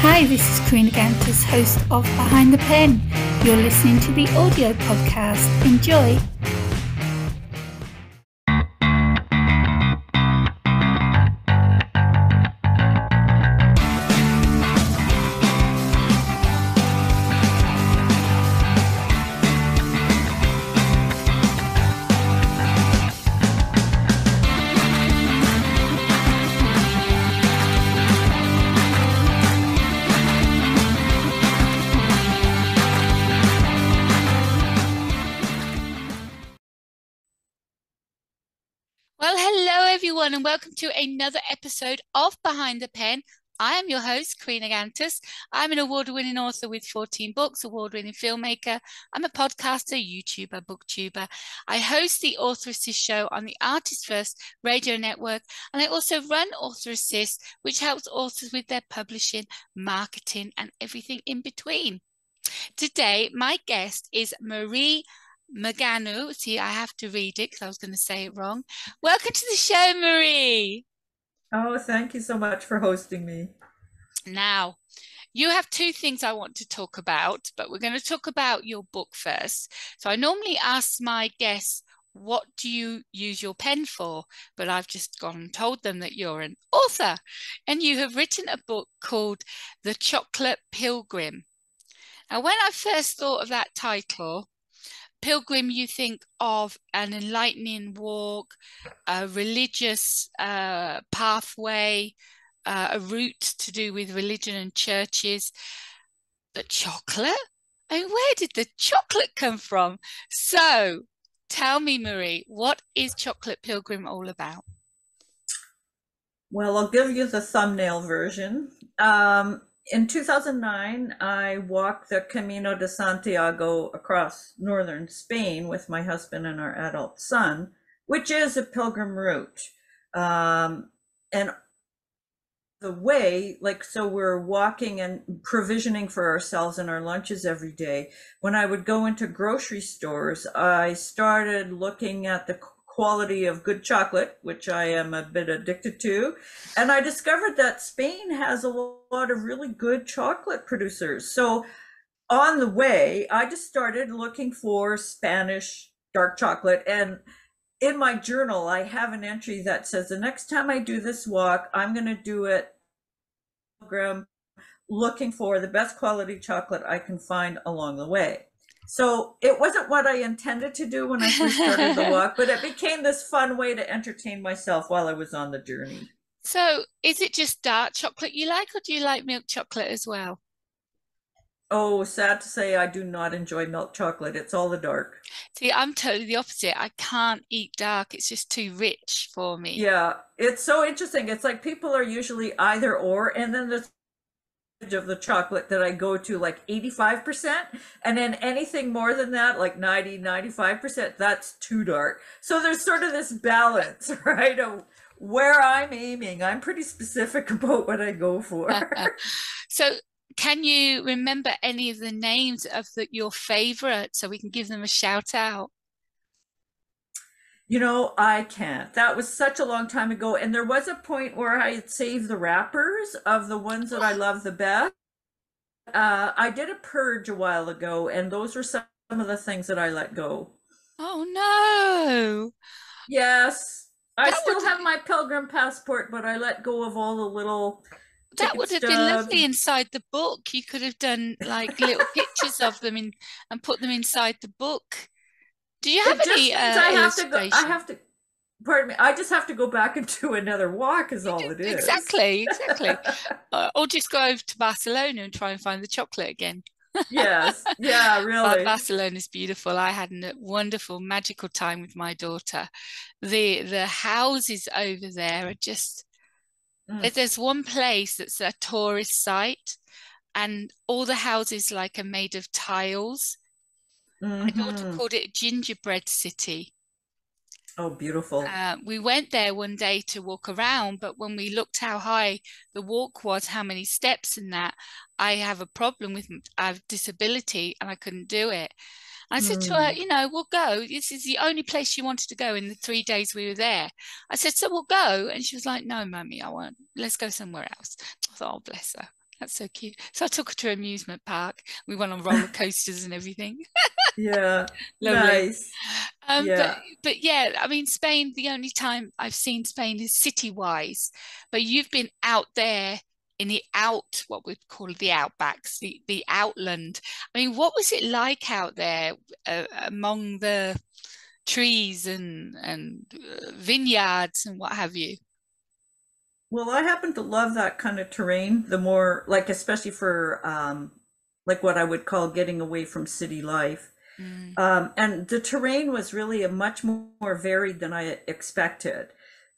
Hi, this is Karina Gantus, host of Behind the Pen. You're listening to the audio podcast. Enjoy. Everyone, and welcome to another episode of Behind the Pen. I am your host, Karina Gantus. I'm an award winning author with 14 books, award winning filmmaker. I'm a podcaster, YouTuber, booktuber. I host the Author Assist show on the Artist First radio network, and I also run Author Assist, which helps authors with their publishing, marketing, and everything in between. Today, my guest is Marie Maganu. See, I have to read it because I was going to say it wrong. Welcome to the show, Marie. Oh, thank you so much for hosting me. Now, you have two things I want to talk about, but we're going to talk about your book first. So I normally ask my guests, what do you use your pen for? But I've just gone and told them that you're an author and you have written a book called The Chocolate Pilgrim. Now, when I first thought of that title, pilgrim, you think of an enlightening walk, a religious uh, pathway, uh, a route to do with religion and churches. But chocolate? I mean, where did the chocolate come from? So tell me, Marie, what is Chocolate Pilgrim all about? Well, I'll give you the thumbnail version. Um, in 2009, I walked the Camino de Santiago across northern Spain with my husband and our adult son, which is a pilgrim route. Um, and the way, like, so we're walking and provisioning for ourselves and our lunches every day. When I would go into grocery stores, I started looking at the quality of good chocolate, which I am a bit addicted to. And I discovered that Spain has a lot of really good chocolate producers. So on the way, I just started looking for Spanish dark chocolate. And in my journal, I have an entry that says the next time I do this walk, I'm going to do it looking for the best quality chocolate I can find along the way. So it wasn't what I intended to do when I first started the walk, but it became this fun way to entertain myself while I was on the journey. So is it just dark chocolate you like, or do you like milk chocolate as well? Oh, sad to say, I do not enjoy milk chocolate. It's all the dark. See, I'm totally the opposite. I can't eat dark. It's just too rich for me. Yeah, it's so interesting. It's like people are usually either or, and then there's of the chocolate that I go to like 85%. And then anything more than that, like 90, 95%, that's too dark. So there's sort of this balance, right? Of where I'm aiming. I'm pretty specific about what I go for. so can you remember any of the names of the, your favorite so we can give them a shout out? You know, I can't. That was such a long time ago. And there was a point where I had saved the wrappers of the ones that I love the best. Uh, I did a purge a while ago, and those were some of the things that I let go. Oh, no. Yes. I still have my pilgrim passport, but I let go of all the little. That would have been lovely inside the book. You could have done like little pictures of them in, and put them inside the book. Do you have it any? Uh, I have to go. I have to. Pardon me. I just have to go back and do another walk. Is all it is. Exactly. Exactly. uh, or just go over to Barcelona and try and find the chocolate again. yes. Yeah. Really. Barcelona is beautiful. I had a wonderful, magical time with my daughter. The the houses over there are just. Mm. There's one place that's a tourist site, and all the houses like are made of tiles Mm-hmm. My daughter mm-hmm. called it Gingerbread City. Oh, beautiful. Uh, we went there one day to walk around, but when we looked how high the walk was, how many steps and that, I have a problem with I have disability and I couldn't do it. I said mm. to her, mm. you know, we'll go. This is the only place she wanted to go in the three days we were there. I said, so we'll go. And she was like, no, mummy, I won't. Let's go somewhere else. I thought, oh, bless her. That's so cute. So I took her to amusement park. We went on roller coasters and everything. yeah. nice. Um, yeah. But, but yeah, I mean, Spain, the only time I've seen Spain is city wise, but you've been out there in the out, what we'd call the outbacks, the, the outland. I mean, what was it like out there uh, among the trees and, and uh, vineyards and what have you? Well, I happen to love that kind of terrain. The more, like, especially for um, like what I would call getting away from city life. Mm. Um, and the terrain was really a much more varied than I expected.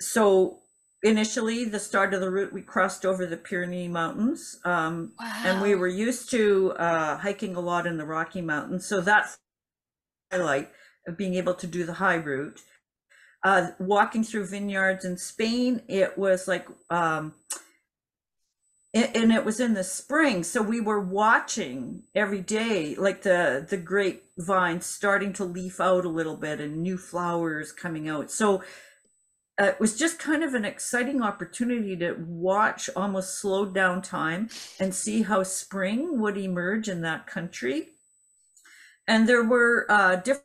So initially, the start of the route, we crossed over the Pyrenees Mountains, um, wow. and we were used to uh, hiking a lot in the Rocky Mountains. So that's highlight of being able to do the high route uh, walking through vineyards in Spain. It was like, um, and it was in the spring, so we were watching every day, like the the grapevines starting to leaf out a little bit and new flowers coming out. So uh, it was just kind of an exciting opportunity to watch almost slowed down time and see how spring would emerge in that country. And there were uh, different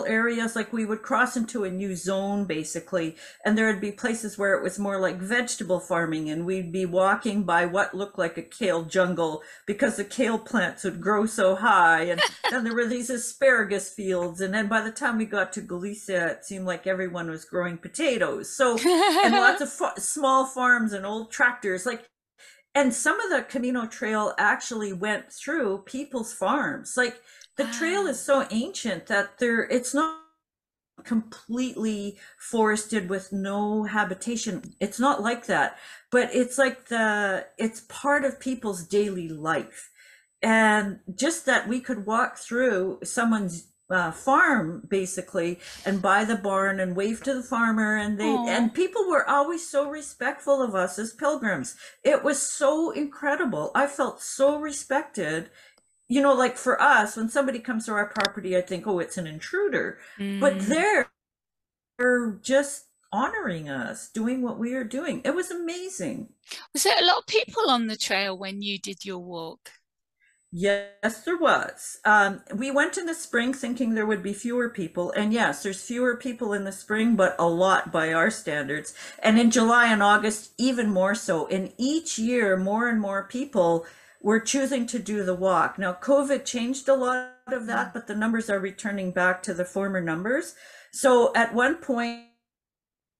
areas like we would cross into a new zone basically and there would be places where it was more like vegetable farming and we'd be walking by what looked like a kale jungle because the kale plants would grow so high and then there were these asparagus fields and then by the time we got to Galicia it seemed like everyone was growing potatoes. So and lots of fa- small farms and old tractors like and some of the Camino Trail actually went through people's farms. Like the trail is so ancient that there it's not completely forested with no habitation. It's not like that but it's like the it's part of people's daily life. And just that we could walk through someone's uh, farm basically and buy the barn and wave to the farmer and they Aww. and people were always so respectful of us as pilgrims. It was so incredible. I felt so respected you know, like for us, when somebody comes to our property, I think, oh, it's an intruder. Mm. But they're, they're just honoring us, doing what we are doing. It was amazing. Was there a lot of people on the trail when you did your walk? Yes, there was. Um, we went in the spring thinking there would be fewer people. And yes, there's fewer people in the spring, but a lot by our standards. And in July and August, even more so. In each year, more and more people we're choosing to do the walk. Now, COVID changed a lot of that, but the numbers are returning back to the former numbers. So at one point,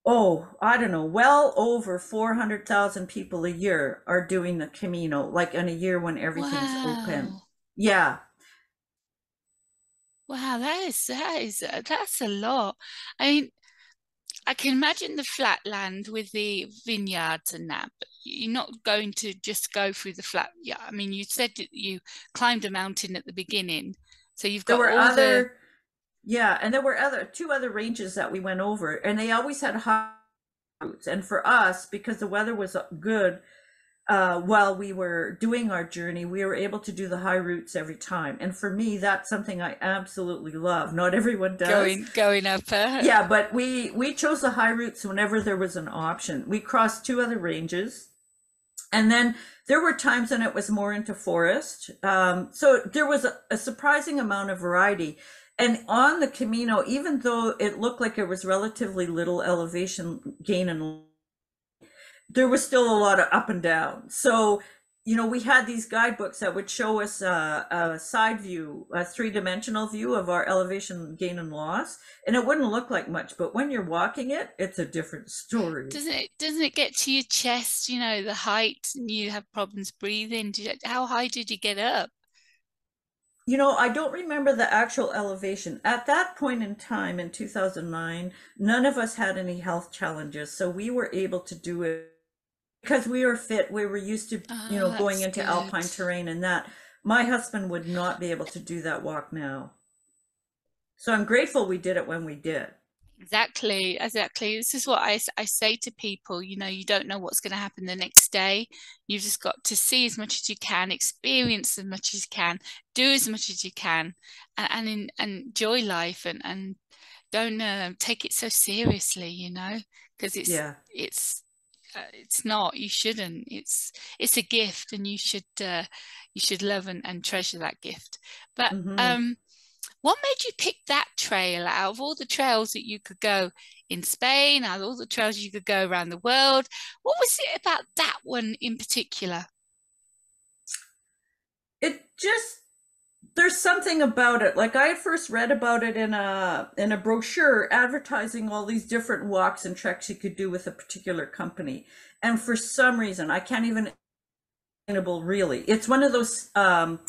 oh, I don't know, well over 400,000 people a year are doing the Camino, like in a year when everything's wow. open. Yeah. Wow, that is, that is, that's a lot. I mean, I can imagine the flat land with the vineyards and that, but you're not going to just go through the flat. Yeah, I mean, you said that you climbed a mountain at the beginning, so you've got there were other. The... Yeah, and there were other two other ranges that we went over, and they always had high routes. And for us, because the weather was good, uh, while we were doing our journey, we were able to do the high routes every time. And for me, that's something I absolutely love. Not everyone does. Going going up. Uh... Yeah, but we we chose the high routes whenever there was an option. We crossed two other ranges, and then there were times when it was more into forest. Um, so there was a, a surprising amount of variety. And on the Camino, even though it looked like it was relatively little elevation gain and there was still a lot of up and down. So, you know, we had these guidebooks that would show us a, a side view, a three dimensional view of our elevation gain and loss, and it wouldn't look like much. But when you're walking it, it's a different story. Doesn't it? Doesn't it get to your chest? You know, the height, and you have problems breathing. You, how high did you get up? You know, I don't remember the actual elevation. At that point in time in 2009, none of us had any health challenges. So we were able to do it because we were fit we were used to you know oh, going into good. alpine terrain and that my husband would not be able to do that walk now. So i'm grateful we did it when we did. Exactly exactly. This is what I, I say to people you know you don't know what's going to happen the next day. You've just got to see as much as you can experience as much as you can do as much as you can and and, in, and enjoy life and and don't uh, take it so seriously you know because it's yeah. it's uh, it's not you shouldn't it's it's a gift and you should uh, you should love and, and treasure that gift but mm-hmm. um what made you pick that trail out of all the trails that you could go in Spain, out of all the trails you could go around the world? What was it about that one in particular? It just there's something about it. Like I first read about it in a in a brochure advertising all these different walks and treks you could do with a particular company. And for some reason, I can't even explainable really. It's one of those um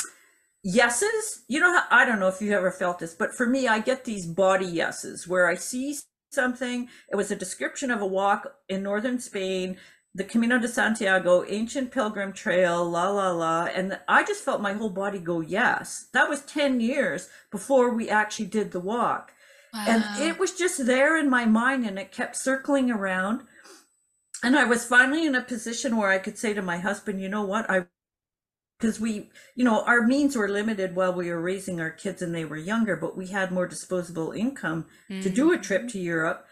yeses you know i don't know if you've ever felt this but for me i get these body yeses where i see something it was a description of a walk in northern spain the camino de santiago ancient pilgrim trail la la la and i just felt my whole body go yes that was 10 years before we actually did the walk wow. and it was just there in my mind and it kept circling around and i was finally in a position where i could say to my husband you know what i because we, you know, our means were limited while we were raising our kids and they were younger, but we had more disposable income mm-hmm. to do a trip mm-hmm. to Europe.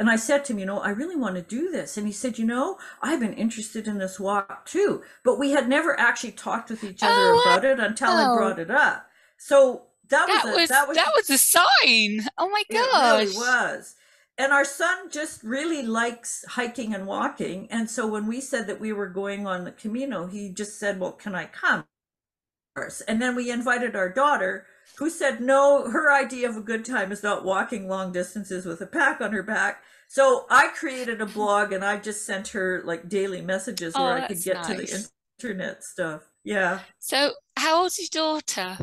And I said to him, you know, I really want to do this. And he said, you know, I've been interested in this walk too. But we had never actually talked with each other oh, about it until oh. I brought it up. So that, that was, a, was, that was that was a sign. Oh my gosh. It really was and our son just really likes hiking and walking and so when we said that we were going on the camino he just said well can i come and then we invited our daughter who said no her idea of a good time is not walking long distances with a pack on her back so i created a blog and i just sent her like daily messages oh, where i could get nice. to the internet stuff yeah so how old is your daughter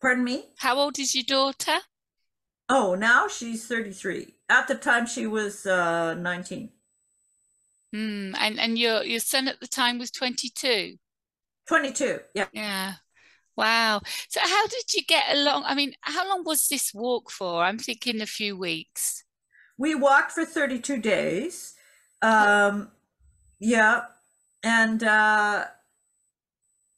pardon me how old is your daughter Oh, now she's 33. At the time, she was uh, 19. Mm, and and your your son at the time was 22. 22. Yeah. Yeah. Wow. So how did you get along? I mean, how long was this walk for? I'm thinking a few weeks. We walked for 32 days. Um, yeah. And uh,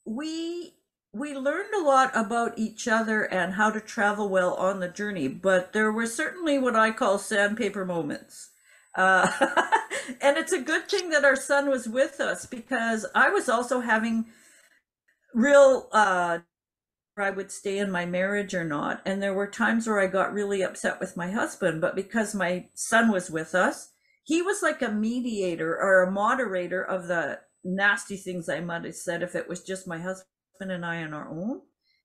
we we learned a lot about each other and how to travel well on the journey, but there were certainly what I call sandpaper moments. Uh, and it's a good thing that our son was with us because I was also having real, uh, I would stay in my marriage or not. And there were times where I got really upset with my husband, but because my son was with us, he was like a mediator or a moderator of the nasty things I might have said if it was just my husband and I on our own.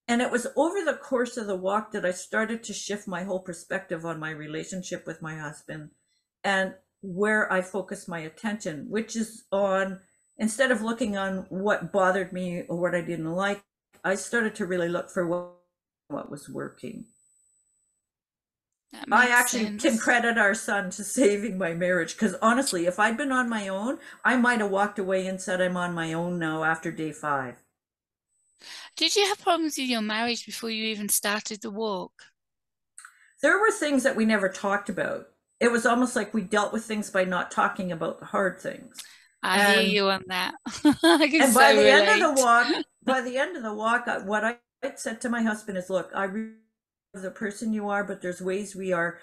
And it was over the course of the walk that I started to shift my whole perspective on my relationship with my husband and where I focus my attention, which is on instead of looking on what bothered me or what I didn't like, I started to really look for what, what was working. I actually sense. can credit our son to saving my marriage because honestly, if I'd been on my own, I might have walked away and said I'm on my own now after day five. Did you have problems with your marriage before you even started the walk? There were things that we never talked about. It was almost like we dealt with things by not talking about the hard things. I and, hear you on that. and by the relate. end of the walk, by the end of the walk, what I said to my husband is, "Look, I really the person you are, but there's ways we are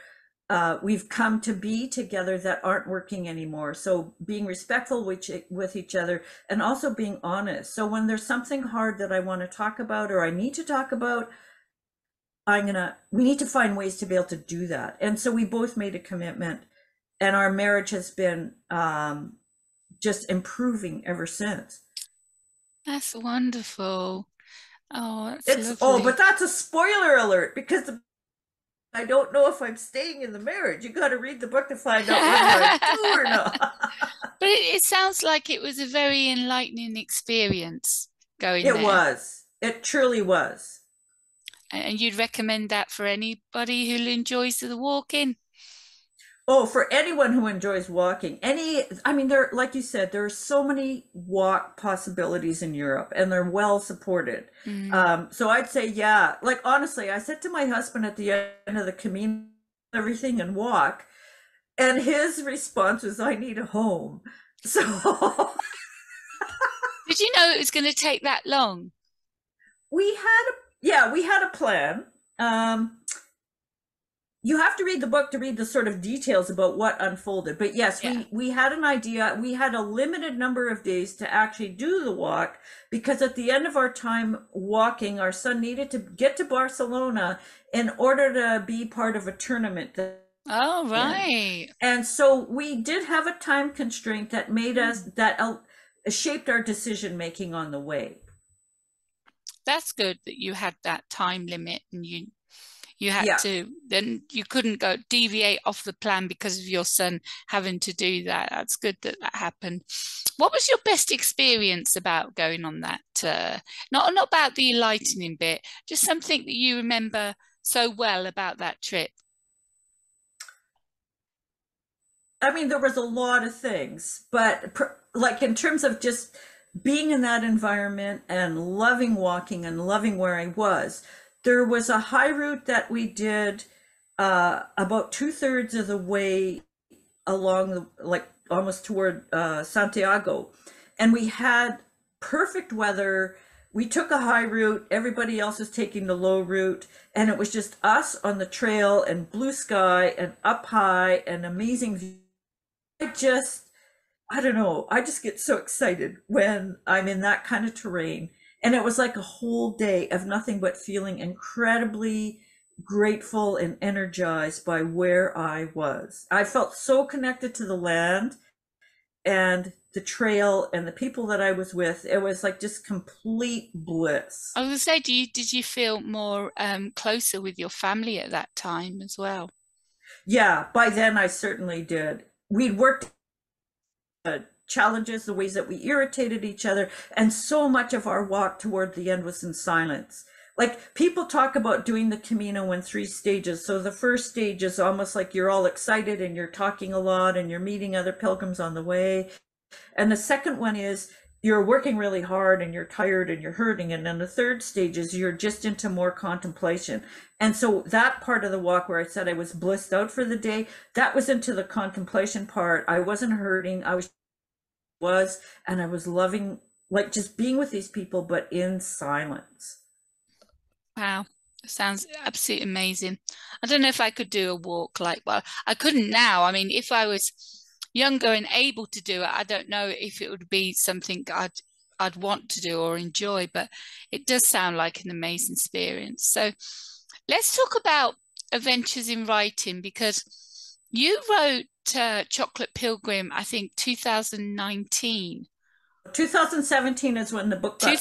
uh, we've come to be together that aren't working anymore. So being respectful with, with each other and also being honest. So when there's something hard that I want to talk about or I need to talk about, I'm gonna, we need to find ways to be able to do that. And so we both made a commitment and our marriage has been um, just improving ever since. That's wonderful. Oh, it's oh, lovely. oh, but that's a spoiler alert because the I don't know if I'm staying in the marriage. You got to read the book to find out whether I do or not. but it, it, sounds like it was a very enlightening experience going on. it there. was. It truly was. And you'd recommend that for anybody who enjoys the walking? Oh, for anyone who enjoys walking, any, I mean, there, like you said, there are so many walk possibilities in Europe and they're well supported. Mm. Um, so I'd say, yeah, like honestly, I said to my husband at the end of the Camino, everything and walk, and his response was, I need a home. So. Did you know it was going to take that long? We had, a, yeah, we had a plan. Um, you have to read the book to read the sort of details about what unfolded. But yes, Yeah. we we had an idea. We had a limited number of days to actually do the walk because at the end of our time walking, our son needed to get to Barcelona in order to be part of a tournament. that- Oh, right. And so we did have a time constraint that made us Mm. that uh, shaped our decision making on the way. That's good that you had that time limit and you you had Yeah. to then you couldn't go deviate off the plan because of your son having to do that. That's good that that happened. What was your best experience about going on that? Uh, not not about the enlightening bit, just something that you remember so well about that trip. I mean, there was a lot of things, but pr- like in terms of just being in that environment and loving walking and loving where I was, there was a high route that we did uh, about two thirds of the way along the like almost toward uh, Santiago, and we had perfect weather. We took a high route. Everybody else was taking the low route, and it was just us on the trail and blue sky and up high and amazing view. I just, I don't know. I just get so excited when I'm in that kind of terrain. And it was like a whole day of nothing but feeling incredibly grateful and energized by where I was. I felt so connected to the land and the trail and the people that I was with. It was like just complete bliss. I was gonna say, do you did you feel more um, closer with your family at that time as well? Yeah, by then I certainly did. We'd worked uh, challenges, the ways that we irritated each other, and so much of our walk toward the end was in silence. Like people talk about doing the Camino in three stages. So the first stage is almost like you're all excited and you're talking a lot and you're meeting other pilgrims on the way. And the second one is you're working really hard and you're tired and you're hurting. And then the third stage is you're just into more contemplation. And so that part of the walk where I said I was blissed out for the day, that was into the contemplation part. I wasn't hurting. I was was and I was loving like just being with these people but in silence. Wow, sounds absolutely amazing. I don't know if I could do a walk like well, I couldn't now. I mean, if I was younger and able to do it, I don't know if it would be something I'd I'd want to do or enjoy, but it does sound like an amazing experience. So let's talk about adventures in writing because you wrote uh, Chocolate Pilgrim, I think 2019. 2017 is when the book got published.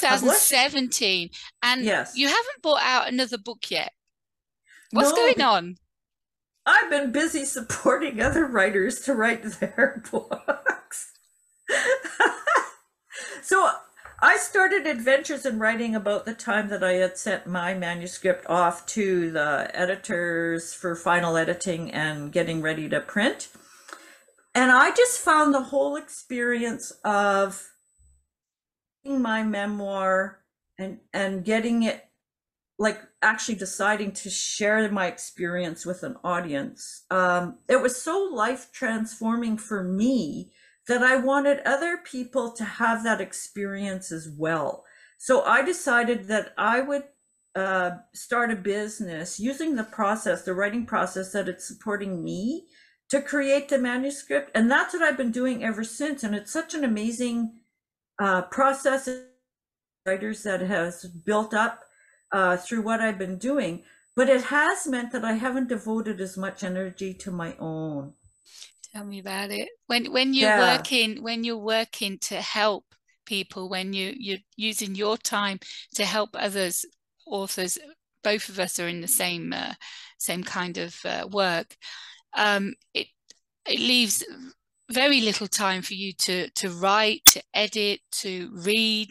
2017 and Yes. you haven't bought out another book yet what's No, going on I've been busy supporting other writers to write their books. so I started adventures in writing about the time that I had sent my manuscript off to the editors for final editing and getting ready to print. And I just found the whole experience of my memoir and and getting it like actually deciding to share my experience with an audience. Um, it was so life transforming for me that i wanted other people to have that experience as well. So i decided that i would uh, start a business using the process the writing process that it's supporting me to create the manuscript and that's what i've been doing ever since and it's such an amazing uh, process writers that has built up uh, through what I've been doing, but it has meant that I haven't devoted as much energy to my own. tell me about it when when you're Yeah. working when you're working to help people when you you're using your time to help others authors both of us are in the same uh, same kind of uh, work um, it it leaves very little time for you to to write to edit to read.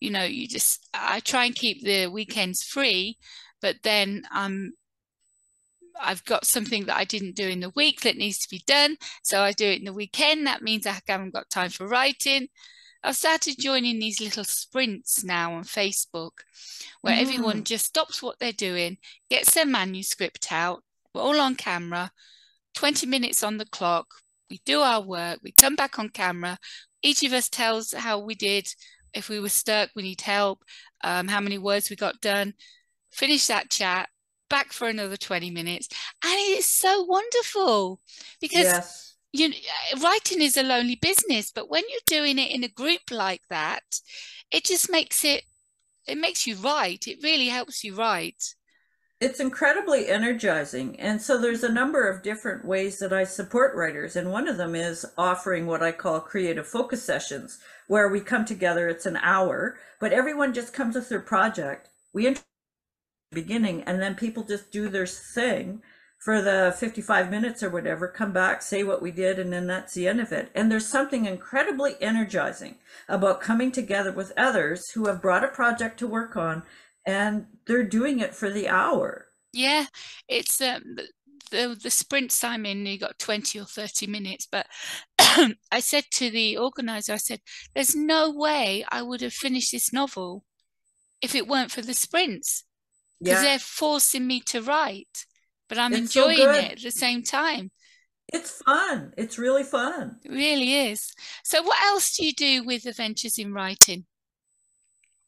You know you just i try and keep the weekends free but then i'm i've got something that i didn't do in the week that needs to be done so i do it in the weekend. That means i haven't got time for writing. I've started joining these little sprints now on facebook where everyone just stops what they're doing gets their manuscript out we're all on camera 20 minutes on the clock we do our work we come back on camera each of us tells how we did if we were stuck we need help um, how many words we got done finish that chat back for another 20 minutes. And it is so wonderful because Yes. you writing is a lonely business, but when you're doing it in a group like that, it just makes it it makes you write. It really helps you write. It's incredibly energizing. And so there's a number of different ways that I support writers. And one of them is offering what I call creative focus sessions, where we come together, it's an hour, but everyone just comes with their project. We introduce the beginning, and then people just do their thing for the 55 minutes or whatever, come back, say what we did, and then that's the end of it. And there's something incredibly energizing about coming together with others who have brought a project to work on and they're doing it for the hour. Yeah, it's um, the, the sprints I'm in. You got twenty or thirty minutes, but I said to the organizer, I said, "There's no way I would have finished this novel if it weren't for the sprints, because Yeah, they're forcing me to write, but I'm it's enjoying good. it at the same time. It's fun. It's really fun. It really is. So, what else do you do with Adventures in Writing?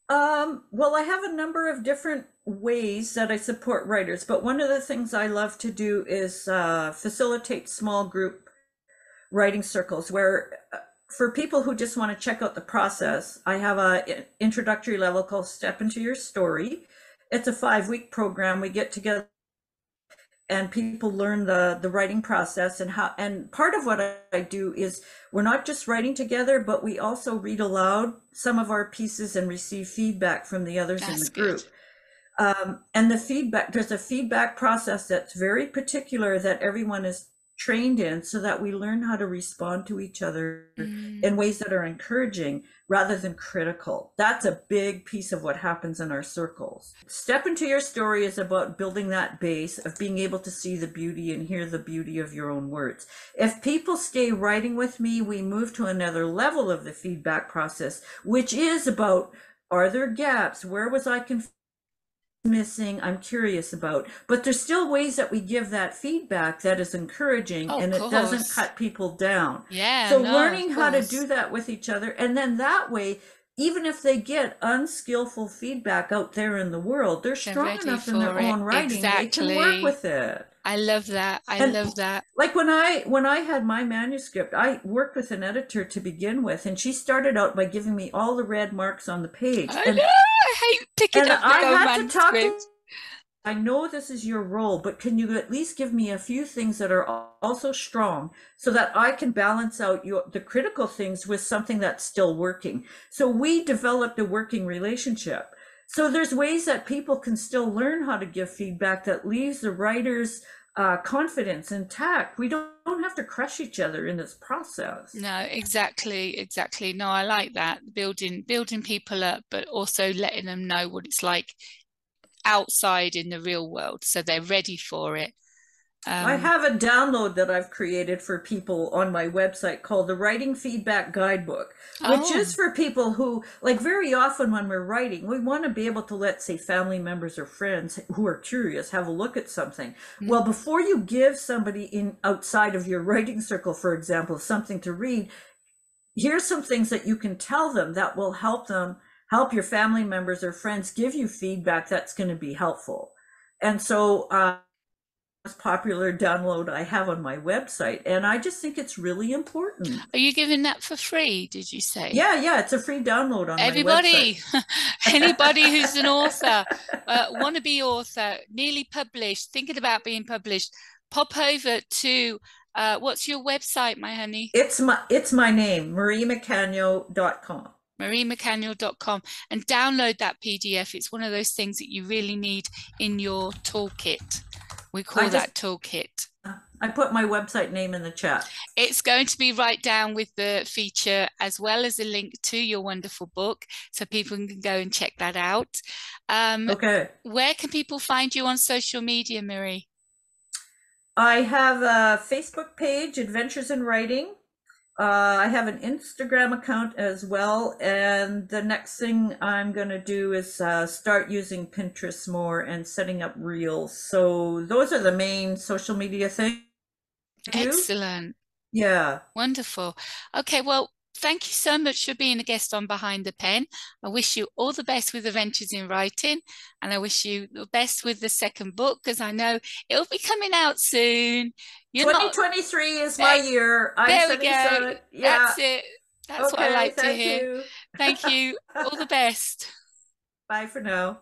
Um, well, I have a number of different ways that I support writers, but one of the things I love to do is uh, facilitate small group writing circles where uh, for people who just want to check out the process, I have a i- introductory level called Step Into Your Story. It's a five week program. We get together and people learn the the writing process and how and part of what I, I do is we're not just writing together but we also read aloud some of our pieces and receive feedback from the others in the group. Um, and the feedback there's a feedback process that's very particular that everyone is trained in so that we learn how to respond to each other Mm, in ways that are encouraging rather than critical. That's a big piece of what happens in our circles. Step into your story is about building that base of being able to see the beauty and hear the beauty of your own words. If people stay writing with me, we move to another level of the feedback process, which is about are there gaps? Where was I confused? Missing i'm curious about. But there's still ways that we give that feedback that is encouraging Oh, and it doesn't cut people down. Yeah, so no, learning how to do that with each other and then that way even if they get unskillful feedback out there in the world they're They're strong enough in their it. own writing they can work with it I love that. I And- love that. like when i when i had my manuscript i worked with an editor to begin with and she started out by giving me all the red marks on the page I and know. I hate picking and up the I had to talk to. I know this is your role, but can you at least give me a few things that are also strong so that I can balance out your the critical things with something that's still working. So we developed a working relationship. So there's ways that people can still learn how to give feedback that leaves the writer's uh, confidence intact. We don't, don't have to crush each other in this process. No, exactly, exactly. No, I like that. Building building people up, but also letting them know what it's like outside in the real world so they're ready for it. I Um, have a download that I've created for people on my website called the Writing Feedback Guidebook, which Oh. is for people who, like, very often when we're writing, we want to be able to let, say, family members or friends who are curious have a look at something. Well, before you give somebody in outside of your writing circle, for example, something to read, here's some things that you can tell them that will help them help your family members or friends give you feedback that's going to be helpful. And so, uh, most popular download I have on my website, and I just think it's really important. Are you giving that for free, did you say? Yeah, yeah, it's a free download on Everybody, my website. anybody who's an author, uh, want to be author, nearly published, thinking about being published, pop over to uh, what's your website, my honey? It's my it's my name, mariemcano.com. mariemcaniel.com and download that PDF. It's one of those things that you really need in your toolkit. We call I that toolkit. I put my website name in the chat. It's going to be right down with the feature as well as a link to your wonderful book so people can go and check that out. Um, Okay. Where can people find you on social media, Marie? I have a Facebook page, Adventures in Writing. Uh, I have an Instagram account as well. And the next thing I'm going to do is uh, start using Pinterest more and setting up reels. So those are the main social media things. Excellent. Yeah. Wonderful. Okay, well, thank you so much for being a guest on Behind the Pen. I wish you all the best with Adventures in Writing, and I wish you the best with the second book because I know it'll be coming out soon. You're 2023 not... is my year. I'm there we go. Yeah. That's it. That's okay, what I like to hear. You. Thank you. all the best. Bye for now.